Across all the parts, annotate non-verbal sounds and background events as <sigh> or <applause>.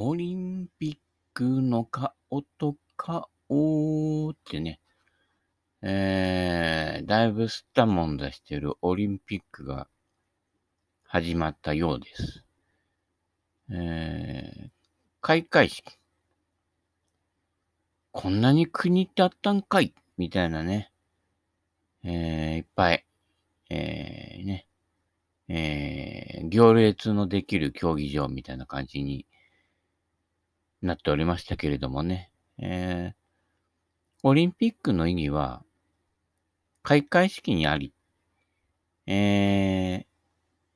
オリンピックの顔と顔ってね、えー、だいぶすったもんだしてるオリンピックが始まったようです。えー、開会式。こんなに国ってあったんかいみたいなね。えー、いっぱい、えー、ね、えー、行列のできる競技場みたいな感じになっておりましたけれどもね。えー、オリンピックの意義は、開会式にあり、えー、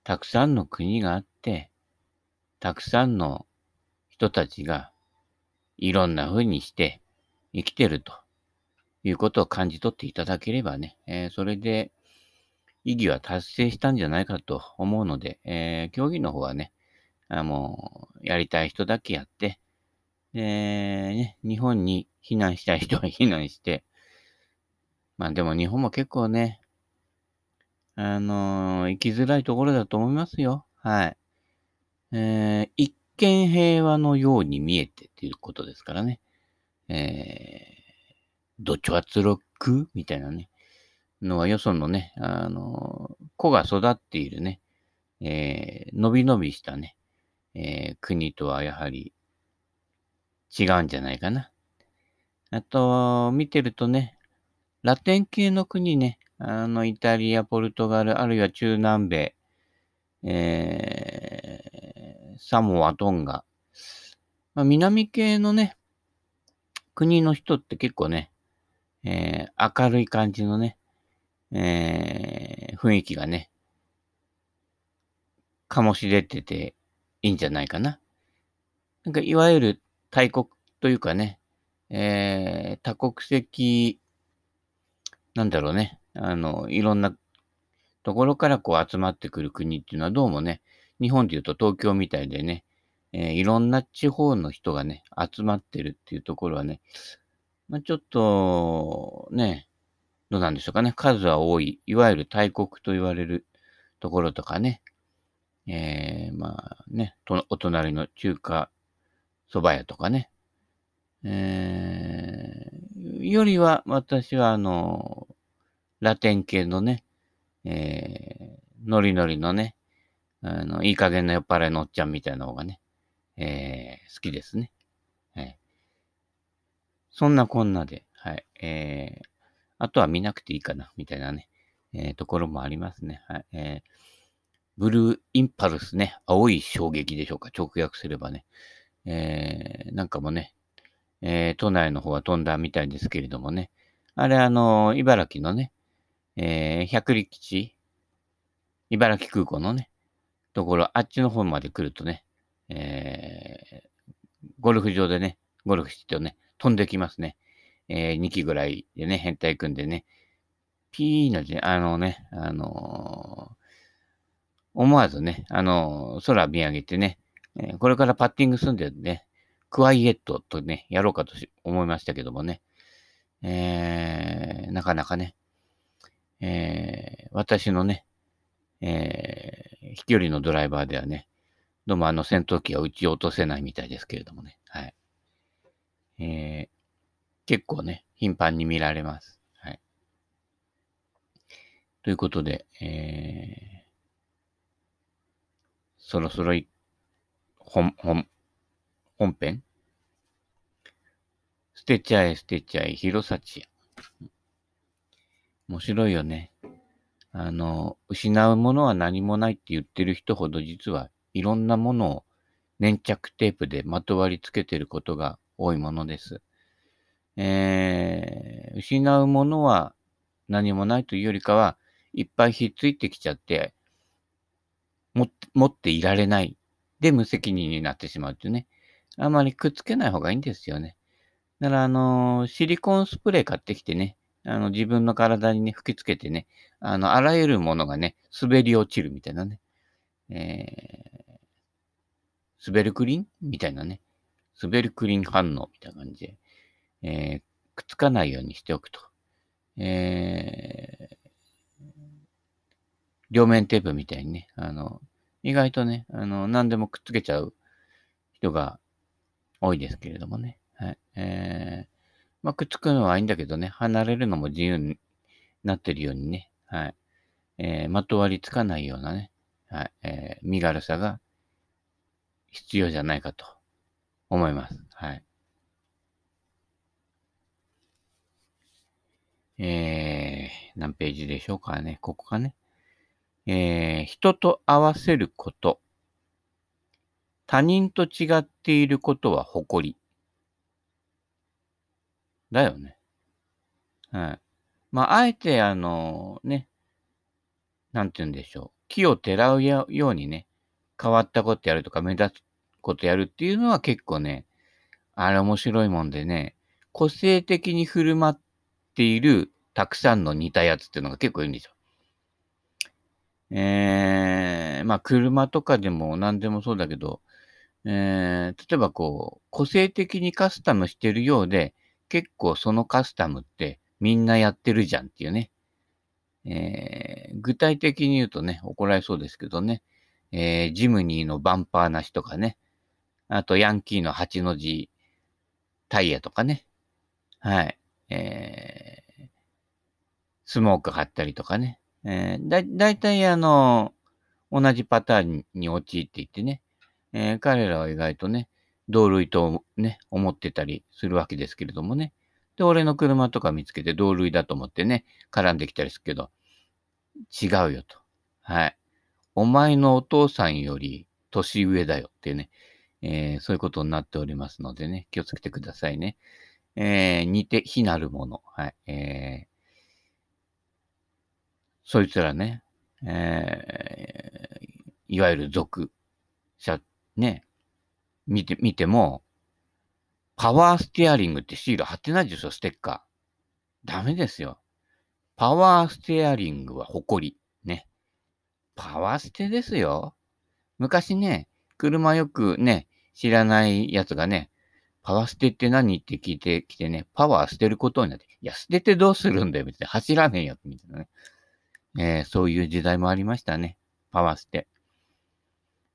たくさんの国があって、たくさんの人たちがいろんな風にして生きてるということを感じ取っていただければね、えー、それで意義は達成したんじゃないかと思うので、えー、競技の方はね、あもう、やりたい人だけやって、で、ね、日本に避難したい人は避難して、<laughs> まあでも日本も結構ね、あのー、生きづらいところだと思いますよ。はい。えー、一見平和のように見えてっていうことですからね。えー、どち圧力みたいなね。のはよそのね、あのー、子が育っているね、えー、のびのびしたね、えー、国とはやはり違うんじゃないかな。あと、見てるとね、ラテン系の国ね、あの、イタリア、ポルトガル、あるいは中南米、えー、サモア、トンガ。まあ、南系のね、国の人って結構ね、えー、明るい感じのね、えー、雰囲気がね、醸し出てていいんじゃないかな。なんか、いわゆる大国というかね、えー、多国籍なんだろうね、あの、いろんなところからこう集まってくる国っていうのはどうもね、日本で言うと東京みたいでね、えー、いろんな地方の人がね、集まってるっていうところはね、まあ、ちょっと、ね、どうなんでしょうかね、数は多い、いわゆる大国と言われるところとかね、えー、まあね、お隣の中華蕎麦屋とかね、えー、よりは私はあの、ラテン系のね、えー、ノリノリのね、あの、いい加減な酔っ払いのおっちゃんみたいな方がね、えー、好きですね。はい。そんなこんなで、はい。えー、あとは見なくていいかな、みたいなね、えー、ところもありますね。はい。えー、ブルーインパルスね、青い衝撃でしょうか、直訳すればね。えー、なんかもね、えー、都内の方は飛んだみたいですけれどもね。あれ、あの、茨城のね、えー、百里基地、茨城空港のね、ところ、あっちの方まで来るとね、えー、ゴルフ場でね、ゴルフしてね、飛んできますね。えー、2機ぐらいでね、変態組んでね、ピーの字、あのね、あのー、思わずね、あのー、空見上げてね、えー、これからパッティングすんでね、クワイエットとね、やろうかと思いましたけどもね、えー、なかなかね、えー、私のね、えー、飛距離のドライバーではね、どうもあの戦闘機は撃ち落とせないみたいですけれどもね、はい。えー、結構ね、頻繁に見られます。はい。ということで、えー、そろそろ、本、本、本編？捨てちゃえ捨てちゃえ、広幸。面白いよね。あの、失うものは何もないって言ってる人ほど実はいろんなものを粘着テープでまとわりつけてることが多いものです。えー、失うものは何もないというよりかは、いっぱいひっついてきちゃって、持っていられない。で、無責任になってしまうっていうね。あまりくっつけない方がいいんですよね。だから、あの、シリコンスプレー買ってきてね、あの、自分の体にね、吹きつけてね、あの、あらゆるものがね、滑り落ちるみたいなね。えー、滑るクリン？みたいなね。滑るクリン反応みたいな感じで、えー、くっつかないようにしておくと。えー、両面テープみたいにね、あの、意外とね、あの、何でもくっつけちゃう人が多いですけれどもね。はい。えー、まあ、くっつくのはいいんだけどね、離れるのも自由になってるようにね、はい。えー、まとわりつかないようなね、はい。えー、身軽さが必要じゃないかと思います。はい。えー、何ページでしょうかね。ここかね。えー、人と合わせること。他人と違っていることは誇り。だよね。はい。まあ、あえて、あの、ね、なんて言うんでしょう。木をてらうようにね、変わったことやるとか目立つことやるっていうのは結構ね、あれ面白いもんでね、個性的に振る舞っているたくさんの似たやつっていうのが結構いるんですよ。えー、まあ車とかでも何でもそうだけど、えー、例えばこう、個性的にカスタムしてるようで、結構そのカスタムってみんなやってるじゃんっていうね。えー、具体的に言うとね、怒られそうですけどね、えー、ジムニーのバンパーなしとかね、あとヤンキーの8の字タイヤとかね、はい、えー、スモーク貼ったりとかね、えー、だ、だいたいあの、同じパターンに陥っていってね、えー、彼らは意外とね、同類とね、思ってたりするわけですけれどもね。で、俺の車とか見つけて同類だと思ってね、絡んできたりするけど、違うよと。はい。お前のお父さんより年上だよってね、えー、そういうことになっておりますのでね、気をつけてくださいね。えー、似て非なるもの。はい。えー、そいつらね、えー、いわゆる属者、ね、見て、見ても、パワーステアリングってシール貼ってないですよ、ステッカー。ダメですよ。パワーステアリングは誇り。ね。パワーステですよ。昔ね、車よくね、知らないやつがね、パワーステって何って聞いてきてね、パワー捨てることになって、いや、捨ててどうするんだよ、別に走らねえよ、みたいなね。えー、そういう時代もありましたね。パワーステ。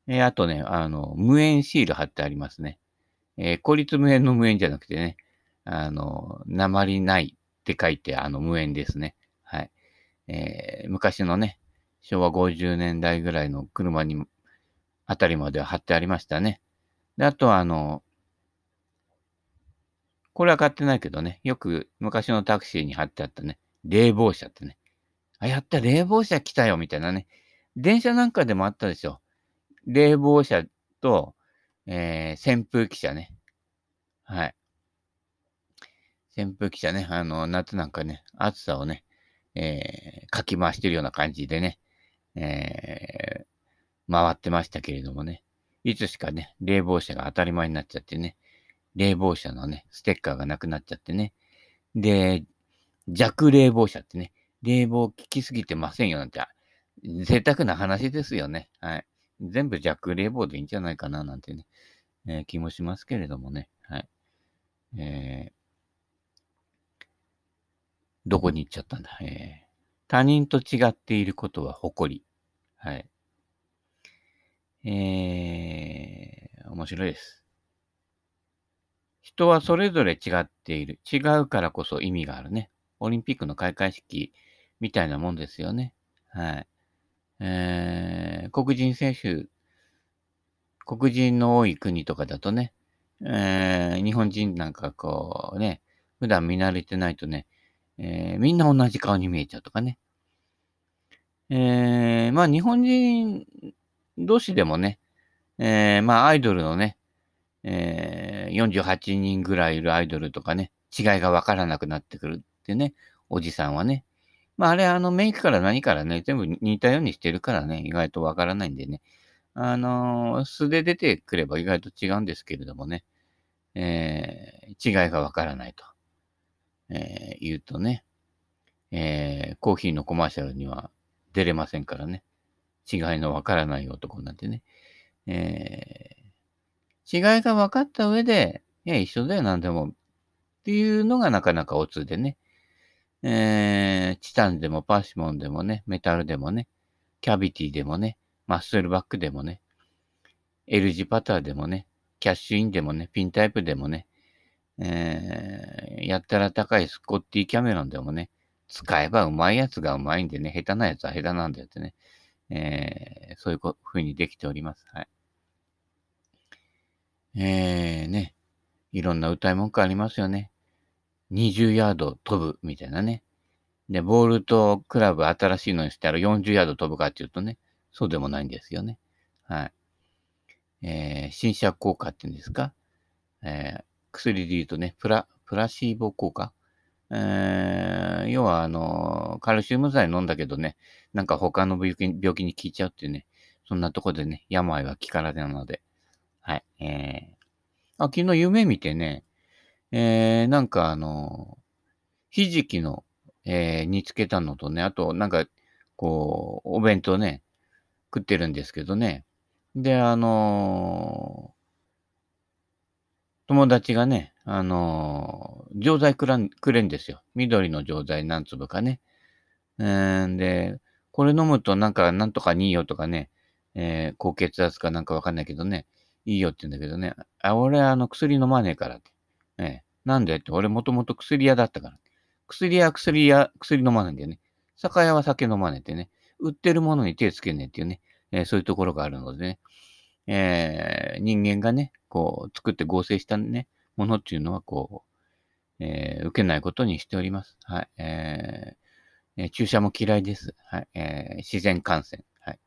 えー、あとね、あの、無縁シール貼ってありますね。えー、孤立無縁の無縁じゃなくてね、あの、鉛ないって書いて、あの、無縁ですね。はい。えー、昔のね、昭和50年代ぐらいの車に、あたりまでは貼ってありましたね。で、あとは、あの、これは買ってないけどね、よく昔のタクシーに貼ってあったね、冷房車ってね。あ、やった、冷房車来たよ、みたいなね。電車なんかでもあったでしょ。冷房車と、えー、扇風機車ね。はい。扇風機車ね、あの、夏なんかね、暑さをね、えー、かき回してるような感じでね、えー、回ってましたけれどもね、いつしかね、冷房車が当たり前になっちゃってね、冷房車のね、ステッカーがなくなっちゃってね、で、弱冷房車ってね、冷房効きすぎてませんよなんて、贅沢な話ですよね。はい。全部弱冷房でいいんじゃないかななんてね、えー、気もしますけれどもね。はい。えー、どこに行っちゃったんだ？えー、他人と違っていることは誇り。はい。えー、面白いです。人はそれぞれ違っている。違うからこそ意味があるね。オリンピックの開会式みたいなもんですよね。はい。えー、黒人選手、黒人の多い国とかだとね、えー、日本人なんかこうね、普段見慣れてないとね、えー、みんな同じ顔に見えちゃうとかね。えー、まあ日本人同士でもね、えー、まあアイドルのね、えー、48人ぐらいいるアイドルとかね、違いがわからなくなってくるってね、おじさんはね。まあ、あれ、あの、メイクから何からね、全部似たようにしてるからね、意外とわからないんでね。あのー、素で出てくれば意外と違うんですけれどもね、えー、違いがわからないと、えー、言うとね、えー、コーヒーのコマーシャルには出れませんからね。違いのわからない男なんてね。えー、違いが分かった上で、いや、一緒だよ、なんでも。っていうのがなかなかオツでね。えー、チタンでもパーシモンでもね、メタルでもね、キャビティでもね、マッスルバックでもね、L 字パターでもね、キャッシュインでもね、ピンタイプでもね、えー、やったら高いスコッティキャメロンでもね、使えばうまいやつがうまいんでね、下手なやつは下手なんだよってね、えー、そういうふうにできております。はい。えー、ね、いろんな歌い文句ありますよね。20ヤード飛ぶみたいなね。で、ボールとクラブ新しいのにしたら40ヤード飛ぶかっていうとね、そうでもないんですよね。はい。えー、新車効果っていうんですか？えー、薬で言うとね、プラ、プラシーボ効果？えー、要は、あの、カルシウム剤飲んだけどね、なんか他の病気病気に効いちゃうっていうね、そんなとこでね、病は気からなので。はい。えー、あ、昨日夢見てね、えー、なんかあの、ひじきの、えー、煮つけたのとね、あと、なんか、こう、お弁当ね、食ってるんですけどね。で、あのー、友達がね、あのー、錠剤くらんくれんですよ。緑の錠剤何粒かね。えー、で、これ飲むとなんか、なんとかにいいよとかね、えー、高血圧かなんかわかんないけどね、いいよって言うんだけどね、あ、俺あの薬飲まねえからって。ええ、なんでって、俺もともと薬屋だったから。薬屋、薬屋、薬飲まないんだよね。酒屋は酒飲まねえってね。売ってるものに手つけねえっていうね。えー、そういうところがあるのでね。えー、人間がね、こう、作って合成したね、ものっていうのは、こう、えー、受けないことにしております。はい。えー、注射も嫌いです。はい。えー、自然感染。はい。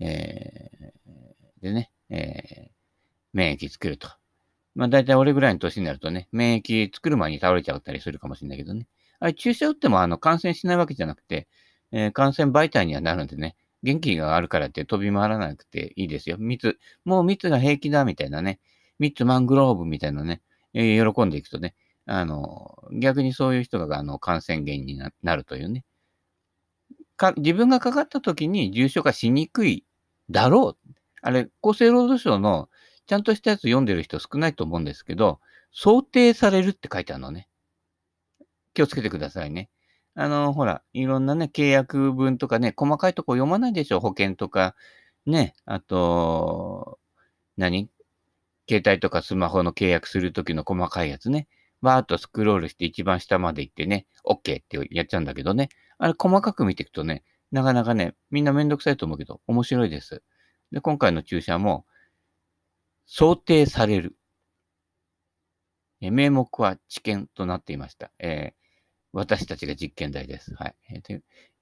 えー、でね、えー、免疫作ると。まあ大体俺ぐらいの年になるとね、免疫作る前に倒れちゃったりするかもしれないけどね。あれ注射打ってもあの感染しないわけじゃなくて、えー、感染媒体にはなるんでね、元気があるからって飛び回らなくていいですよ。蜜、もう蜜が平気だみたいなね、蜜マングローブみたいなね、えー、喜んでいくとね、あの、逆にそういう人があの感染源になるというね。か自分がかかった時に重症化しにくいだろう。あれ、厚生労働省のちゃんとしたやつ読んでる人少ないと思うんですけど、想定されるって書いてあるのね。気をつけてくださいね。あの、ほら、いろんなね、契約文とかね、細かいとこ読まないでしょ。保険とか、ね、あと、何？携帯とかスマホの契約するときの細かいやつね。バーっとスクロールして一番下まで行ってね、OK ってやっちゃうんだけどね。あれ細かく見ていくとね、なかなかね、みんなめんどくさいと思うけど、面白いです。で、今回の注射も、想定される。え名目は知見となっていました。えー、私たちが実験台です。はい。えー、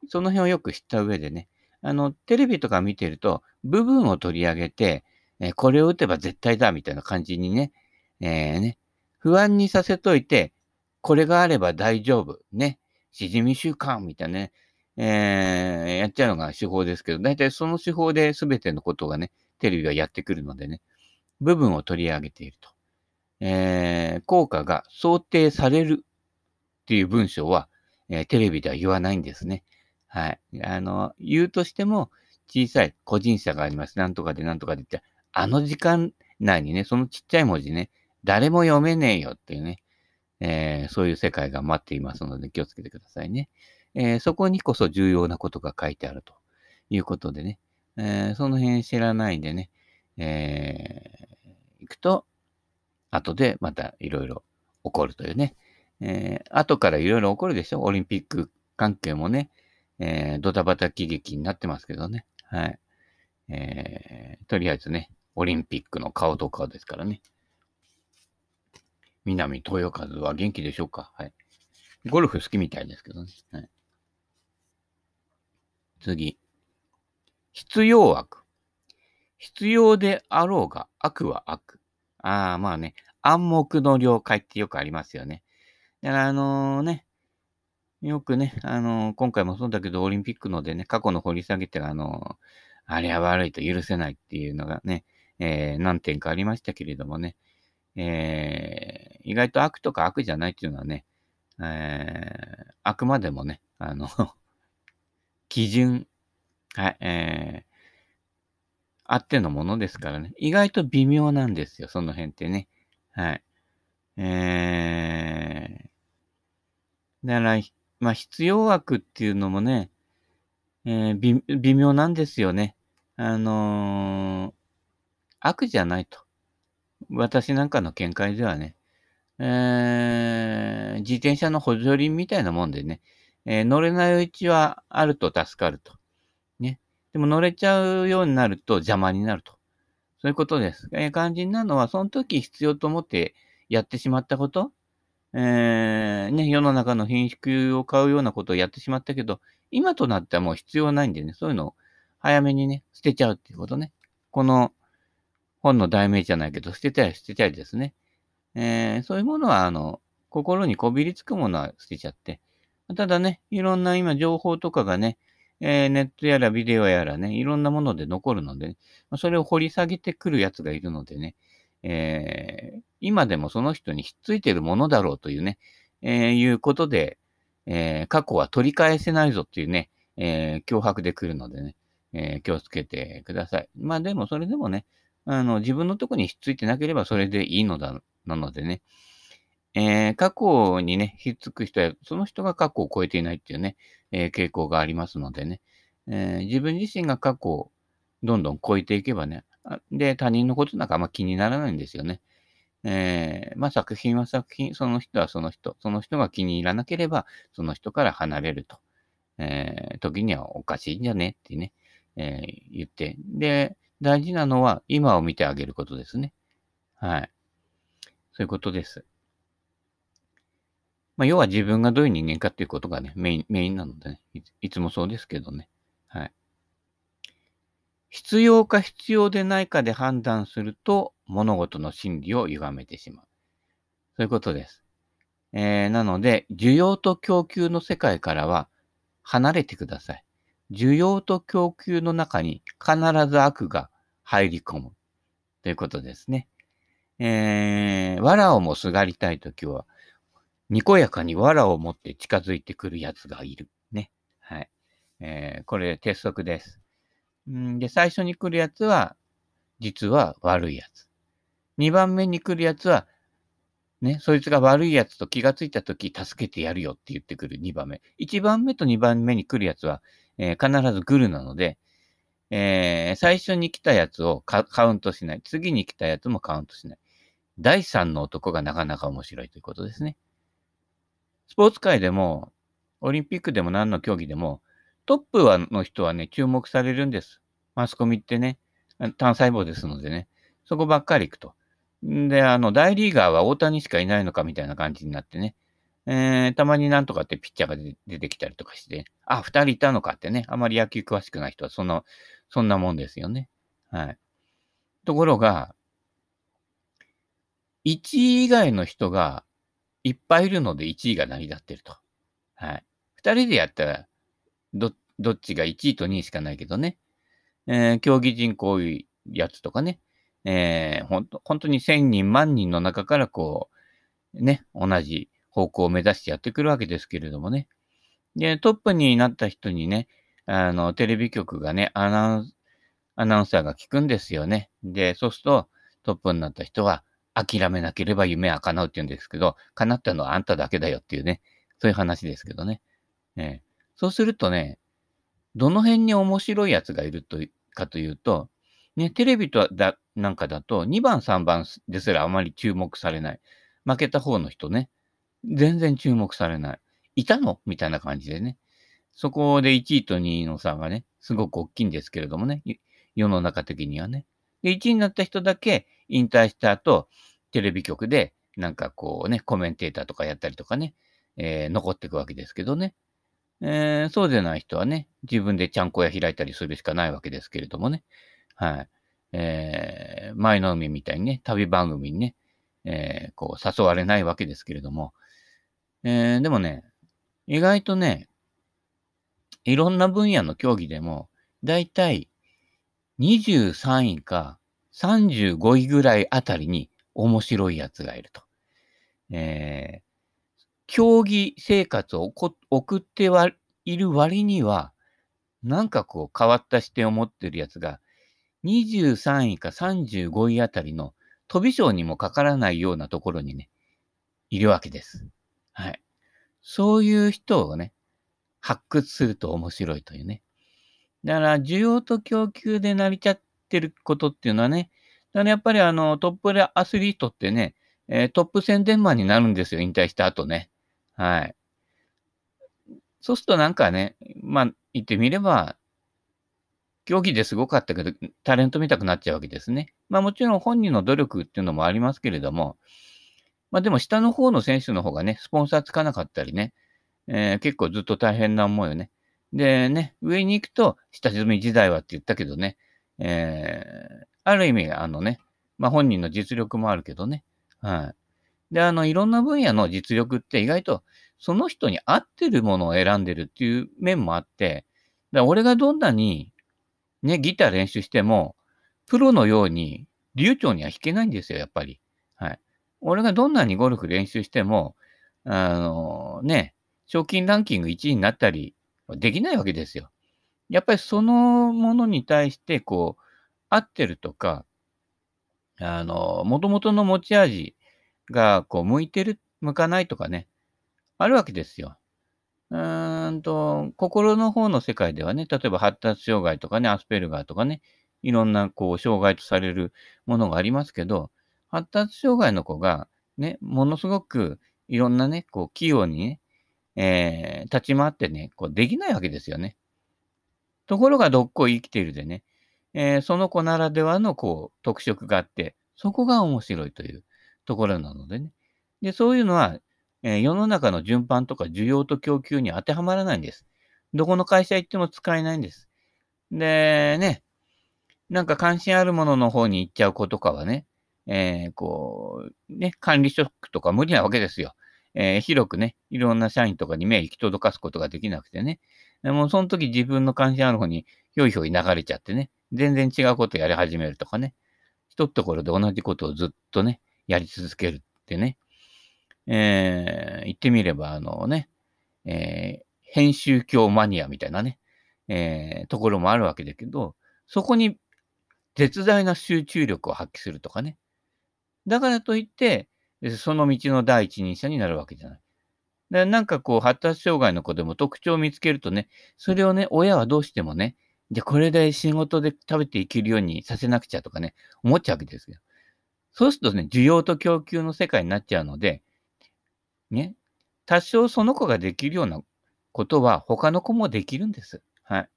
その辺をよく知った上でね、あの、テレビとか見てると、部分を取り上げて、えー、これを打てば絶対だ、みたいな感じにね、えー、ね、不安にさせといて、これがあれば大丈夫。ね。しじみ習慣みたいなね、えー、やっちゃうのが手法ですけど、大体その手法で全てのことがね、テレビはやってくるのでね、部分を取り上げていると。えー、効果が想定されるっていう文章は、えー、テレビでは言わないんですね。はい。あの、言うとしても、小さい個人差があります。なんとかでなんとかでって、あの時間内にね、そのちっちゃい文字ね、誰も読めねえよっていうね、えー、そういう世界が待っていますので気をつけてくださいね。えー、そこにこそ重要なことが書いてあるということでね、えー、その辺知らないでね、え行くと、後でまたいろいろ起こるというね。えー、後からいろいろ起こるでしょ？オリンピック関係もね、えー、ドタバタ喜劇になってますけどね。はい。えー、とりあえずね、オリンピックの顔と顔ですからね。南豊和は元気でしょうか？はい。ゴルフ好きみたいですけどね。はい、次。必要悪。必要であろうが悪は悪。ああ、まあね、暗黙の了解ってよくありますよね。だからあのね、よくね、あの、今回もそうだけど、オリンピックのでね、過去の掘り下げて、あの、あれは悪いと許せないっていうのがね、えー、何点かありましたけれどもね、えー、意外と悪とか悪じゃないっていうのはね、えー、あくまでもね、あの <laughs> 基準、はい、えー、あってのものですからね。意外と微妙なんですよ、その辺ってね。はい。えー、だから、まあ、必要枠っていうのもね、えー、微妙なんですよね。あのー、悪じゃないと。私なんかの見解ではね、えー、自転車の補助輪みたいなもんでね、えー、乗れないうちはあると助かると。でも乗れちゃうようになると邪魔になると。そういうことです。えー、肝心なのは、その時必要と思ってやってしまったこと、えー、ね、世の中の品種を買うようなことをやってしまったけど、今となってはもう必要ないんでね、そういうのを早めにね、捨てちゃうっていうことね。この本の題名じゃないけど、捨てたり捨てたりですね。えー、そういうものは、あの、心にこびりつくものは捨てちゃって。ただね、いろんな今情報とかがね、えー、ネットやらビデオやらね、いろんなもので残るので、ね、それを掘り下げてくるやつがいるのでね、えー、今でもその人にひっついてるものだろうというね、えー、いうことで、えー、過去は取り返せないぞっていうね、えー、脅迫で来るのでね、えー、気をつけてください。まあでもそれでもね、あの、自分のとこにひっついてなければそれでいいのだ、なのでね、えー、過去にね、ひっつく人は、その人が過去を超えていないっていうね、えー、傾向がありますのでね、えー、自分自身が過去をどんどん超えていけばね、で、他人のことなんかあんま気にならないんですよね。え、まあ作品は作品、その人はその人、その人が気に入らなければ、その人から離れると。え、時にはおかしいんじゃねってね、え、言って。で、大事なのは今を見てあげることですね。はい。そういうことです。まあ、要は自分がどういう人間かっていうことがね、メイン、メインなのでねい、いつもそうですけどね。はい。必要か必要でないかで判断すると、物事の真理を歪めてしまう。そういうことです。えー、なので、需要と供給の世界からは離れてください。需要と供給の中に必ず悪が入り込む。ということですね。えー、藁をもすがりたいときは、にこやかに藁を持って近づいてくるやつがいる。ね。はい。えー、これ鉄則です。んで、最初に来るやつは、実は悪いやつ。2番目に来るやつは、ね、そいつが悪いやつと気がついたとき、助けてやるよって言ってくる2番目。1番目と2番目に来るやつは、えー、必ずグルなので、えー、最初に来たやつをカウントしない。次に来たやつもカウントしない。第3の男がなかなか面白いということですね。スポーツ界でも、オリンピックでも何の競技でも、トップはの人はね、注目されるんです。マスコミってね、単細胞ですのでね、そこばっかり行くと。で、あの、大リーガーは大谷しかいないのかみたいな感じになってね、えー、たまになんとかってピッチャーが出てきたりとかして、あ、二人いたのかってね、あまり野球詳しくない人はそんな、そんなもんですよね。はい。ところが、1位以外の人がいっぱいいるので1位が成り立ってると。はい。2人でやったら、ど、どっちが1位と2位しかないけどね。えー、競技人口いいやつとかね。えー、ほん、本当に1000人、万人の中からこう、ね、同じ方向を目指してやってくるわけですけれどもね。で、トップになった人にね、あの、テレビ局がね、アナウンアナウンサーが聞くんですよね。で、そうすると、トップになった人は、諦めなければ夢は叶うって言うんですけど、叶ったのはあんただけだよっていうね、そういう話ですけどね。えー、そうするとね、どの辺に面白いやつがいるとかというと、ね、テレビとだなんかだと2番3番ですらあまり注目されない。負けた方の人ね、全然注目されない。いたのみたいな感じでね。そこで1位と2位の差がね、すごく大きいんですけれどもね、世の中的にはね。で、1位になった人だけ引退した後、テレビ局でなんかこうね、コメンテーターとかやったりとかね、えー、残っていくわけですけどね。えー、そうでない人はね、自分でちゃんこ屋開いたりするしかないわけですけれどもね。はい。えー、前の海みたいにね、旅番組にね、えー、こう誘われないわけですけれども。えー、でもね、意外とね、いろんな分野の競技でも、だいたい23位か35位ぐらいあたりに面白いやつがいると。えー、競技生活を送ってはいる割には、なんかこう変わった視点を持ってるやつが、23位か35位あたりの飛び賞にもかからないようなところにね、いるわけです。はい。そういう人をね、発掘すると面白いというね。だから、需要と供給で成り立ってることっていうのはね、だからやっぱりあの、トップアスリートってね、えー、トップ宣伝マンになるんですよ、引退した後ね。はい。そうするとなんかね、まあ、言ってみれば、競技ですごかったけど、タレント見たくなっちゃうわけですね。まあもちろん本人の努力っていうのもありますけれども、まあでも下の方の選手の方がね、スポンサーつかなかったりね、えー、結構ずっと大変な思いをね。でね、上に行くと下積み時代はって言ったけどね、えー、ある意味、あのね、まあ本人の実力もあるけどね、はい。で、あの、いろんな分野の実力って意外とその人に合ってるものを選んでるっていう面もあって、だ俺がどんなにね、ギター練習しても、プロのように流暢には弾けないんですよ、やっぱり。はい。俺がどんなにゴルフ練習しても、あのね、賞金ランキング1位になったりできないわけですよ。やっぱりそのものに対して、こう、合ってるとか、あの、もともとの持ち味が、こう、向いてる、向かないとかね、あるわけですよ。うーんと、心の方の世界ではね、例えば発達障害とかね、アスペルガーとかね、いろんなこう障害とされるものがありますけど、発達障害の子がね、ものすごくいろんなね、こう器用にね、えー、立ち回ってね、こうできないわけですよね。ところがどっこい生きているでね、えー、その子ならではのこう特色があって、そこが面白いというところなのでね。で、そういうのはえー、世の中の順番とか需要と供給に当てはまらないんです。どこの会社行っても使えないんです。で、ね、なんか関心あるものの方に行っちゃう子とかはね、えー、こう、ね、管理職とか無理なわけですよ。えー、広くね、いろんな社員とかに目行き届かすことができなくてね。でもその時自分の関心ある方にひょいひょい流れちゃってね、全然違うことやり始めるとかね。一ところで同じことをずっとね、やり続けるってね。えー、言ってみれば、あのね、えー、編集教マニアみたいなね、えー、ところもあるわけだけど、そこに絶大な集中力を発揮するとかね。だからといって、その道の第一人者になるわけじゃない。でなんかこう、発達障害の子でも特徴を見つけるとね、それをね、親はどうしてもね、で、これで仕事で食べていけるようにさせなくちゃとかね、思っちゃうわけですよ。そうするとね、需要と供給の世界になっちゃうので、ね、多少その子ができるようなことは他の子もできるんです。はい。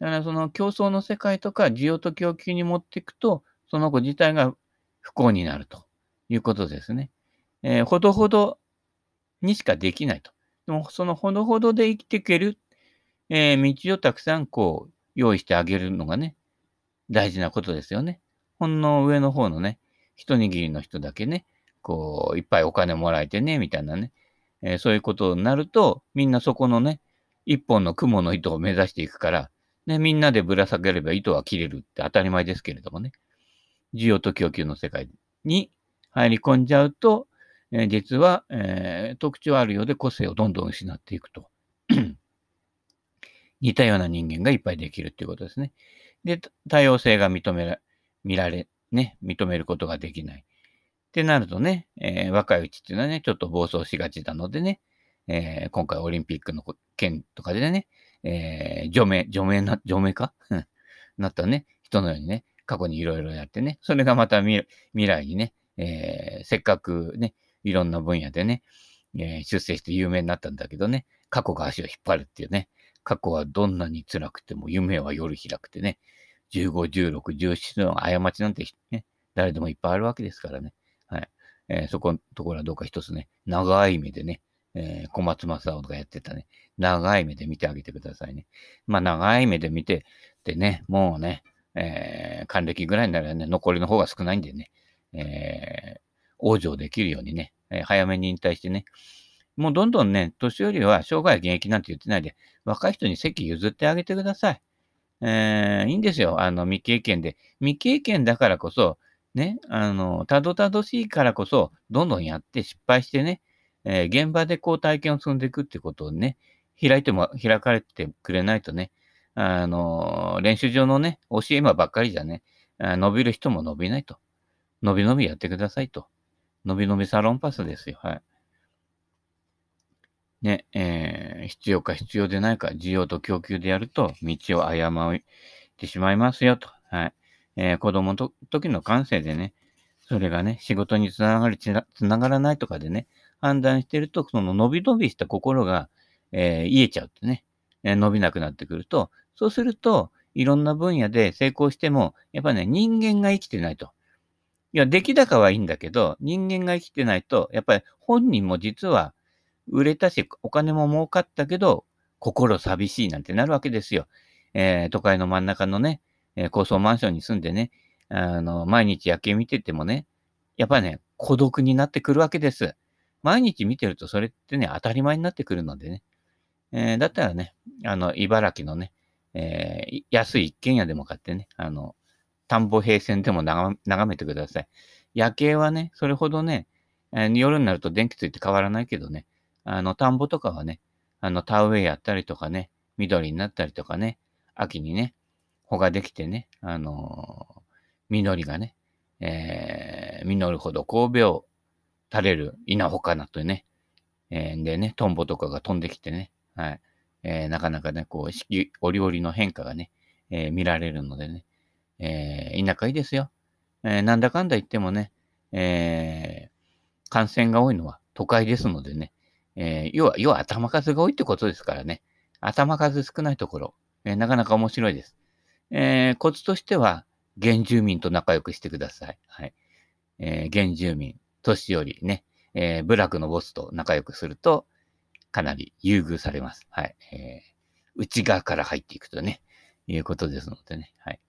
だからその競争の世界とか需要と供給に持っていくと、その子自体が不幸になるということですね。えー、ほどほどにしかできないと。でもそのほどほどで生きていける、えー、道をたくさんこう用意してあげるのがね、大事なことですよね。ほんの上の方のね、一握りの人だけね、こう、いっぱいお金もらえてね、みたいなね、えー、そういうことになると、みんなそこのね、一本の雲の糸を目指していくから、ね、みんなでぶら下げれば糸は切れるって当たり前ですけれどもね、需要と供給の世界に入り込んじゃうと、え、実は、えー、特徴あるようで個性をどんどん失っていくと。<clears throat> 似たような人間がいっぱいできるっていうことですね。で、多様性が認めら、見られ、ね、認めることができない。ってなるとね、えー、若いうちっていうのはね、ちょっと暴走しがちなのでね、えー、今回オリンピックの件とかでね、えー、除名、除名な、除名か？<laughs> なったね、人のようにね、過去にいろいろやってね、それがまた未来にね、えー、せっかくね、いろんな分野でね、えー、出世して有名になったんだけどね、過去が足を引っ張るっていうね、過去はどんなに辛くても夢は夜開くてね、15、16、17の過ちなんてね、誰でもいっぱいあるわけですからね。はい。えー、そこのところはどうか一つね、長い目でね、えー、小松正夫がやってたね、長い目で見てあげてくださいね。まあ、長い目で見て、でね、もうね、えー、還暦ぐらいにならね、残りの方が少ないんでね、え、往生できるようにね、えー、早めに引退してね、もうどんどんね、年寄りは生涯現役なんて言ってないで、若い人に席譲ってあげてください。えー、いいんですよ。あの、未経験で。未経験だからこそ、ね、あの、たどたどしいからこそ、どんどんやって失敗してね、えー、現場でこう体験を積んでいくってことをね、開いても、開かれてくれないとね、あの、練習場のね、教え馬ばっかりじゃね、伸びる人も伸びないと。伸び伸びやってくださいと。伸び伸びサロンパスですよ。はい。ね、えー、必要か必要でないか、需要と供給でやると、道を誤ってしまいますよと。はい。えー、子供の時の感性でね、それがね、仕事につながり、つながらないとかでね、判断してると、その伸び伸びした心が、えー、癒えちゃうってね、えー、伸びなくなってくると、そうすると、いろんな分野で成功しても、やっぱね、人間が生きてないと。いや、出来高はいいんだけど、人間が生きてないと、やっぱり本人も実は売れたし、お金も儲かったけど、心寂しいなんてなるわけですよ。えー、都会の真ん中のね、えー、高層マンションに住んでね、あの、毎日夜景見ててもね、やっぱりね、孤独になってくるわけです。毎日見てるとそれってね、当たり前になってくるのでね。えー、だったらね、あの、茨城のね、えー、安い一軒家でも買ってね、あの、田んぼ平線でも眺めてください。夜景はね、それほどね、えー、夜になると電気ついて変わらないけどね、あの、田んぼとかはね、あの、田植えやったりとかね、緑になったりとかね、秋にね、穂ができてね、あのー、実りがね、えー、実るほど神戸を垂れる稲穂かなとね、えー、でね、トンボとかが飛んできてね、はい、えー、なかなかね、こう、四季折々の変化がね、えー、見られるのでね、えー、田舎いいですよ。えー、なんだかんだ言ってもね、えー、感染が多いのは都会ですのでね、えー、要は、要は頭数が多いってことですからね。頭数少ないところ、えー、なかなか面白いです。えー、コツとしては、原住民と仲良くしてください。はい。えー、原住民、年寄りね、えー、部落のボスと仲良くすると、かなり優遇されます。はい。えー、内側から入っていくとね、いうことですのでね。はい。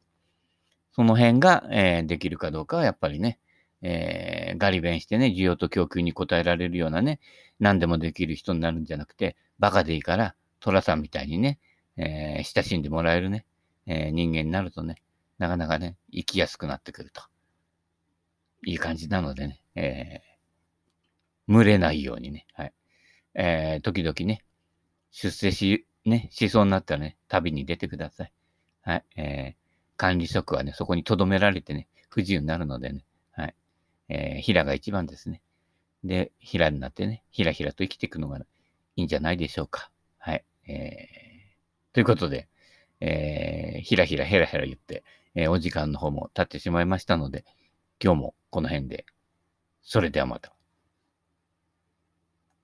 その辺が、えー、できるかどうかはやっぱりね、えー、ガリ弁してね、需要と供給に応えられるようなね、何でもできる人になるんじゃなくて、バカでいいから、寅さんみたいにね、えー、親しんでもらえるね、えー、人間になるとね、なかなかね、生きやすくなってくると。いい感じなのでね、えー、群れないようにね、はい。えー、時々ね、出世し、ね、しそうになったらね、旅に出てください。はい。えー、管理職はね、そこに留められてね、不自由になるのでね、はい。えー、平が一番ですね。で、平になってね、ひらひらと生きていくのがいいんじゃないでしょうか。はい。えー、ということで、えー、ひらひらへらへら言って、えー、お時間の方も経ってしまいましたので、今日もこの辺で、それではまた。